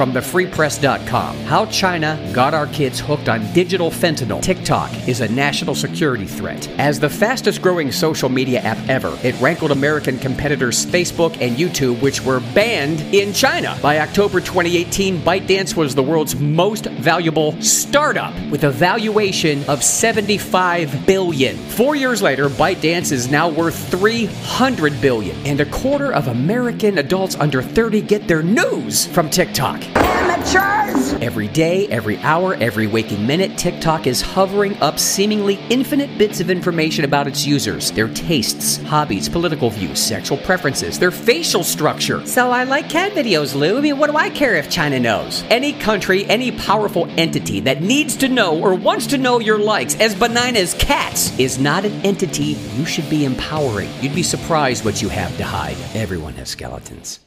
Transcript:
from thefreepress.com. How China got our kids hooked on digital fentanyl. TikTok is a national security threat. As the fastest growing social media app ever, it rankled American competitors Facebook and YouTube, which were banned in China. By October 2018, ByteDance was the world's most valuable startup with a valuation of 75 billion. Four years later, ByteDance is now worth 300 billion, and a quarter of American adults under 30 get their news from TikTok. Amateurs! Every day, every hour, every waking minute, TikTok is hovering up seemingly infinite bits of information about its users, their tastes, hobbies, political views, sexual preferences, their facial structure. So I like cat videos, Lou. I mean, what do I care if China knows? Any country, any powerful entity that needs to know or wants to know your likes, as benign as cats, is not an entity you should be empowering. You'd be surprised what you have to hide. Everyone has skeletons.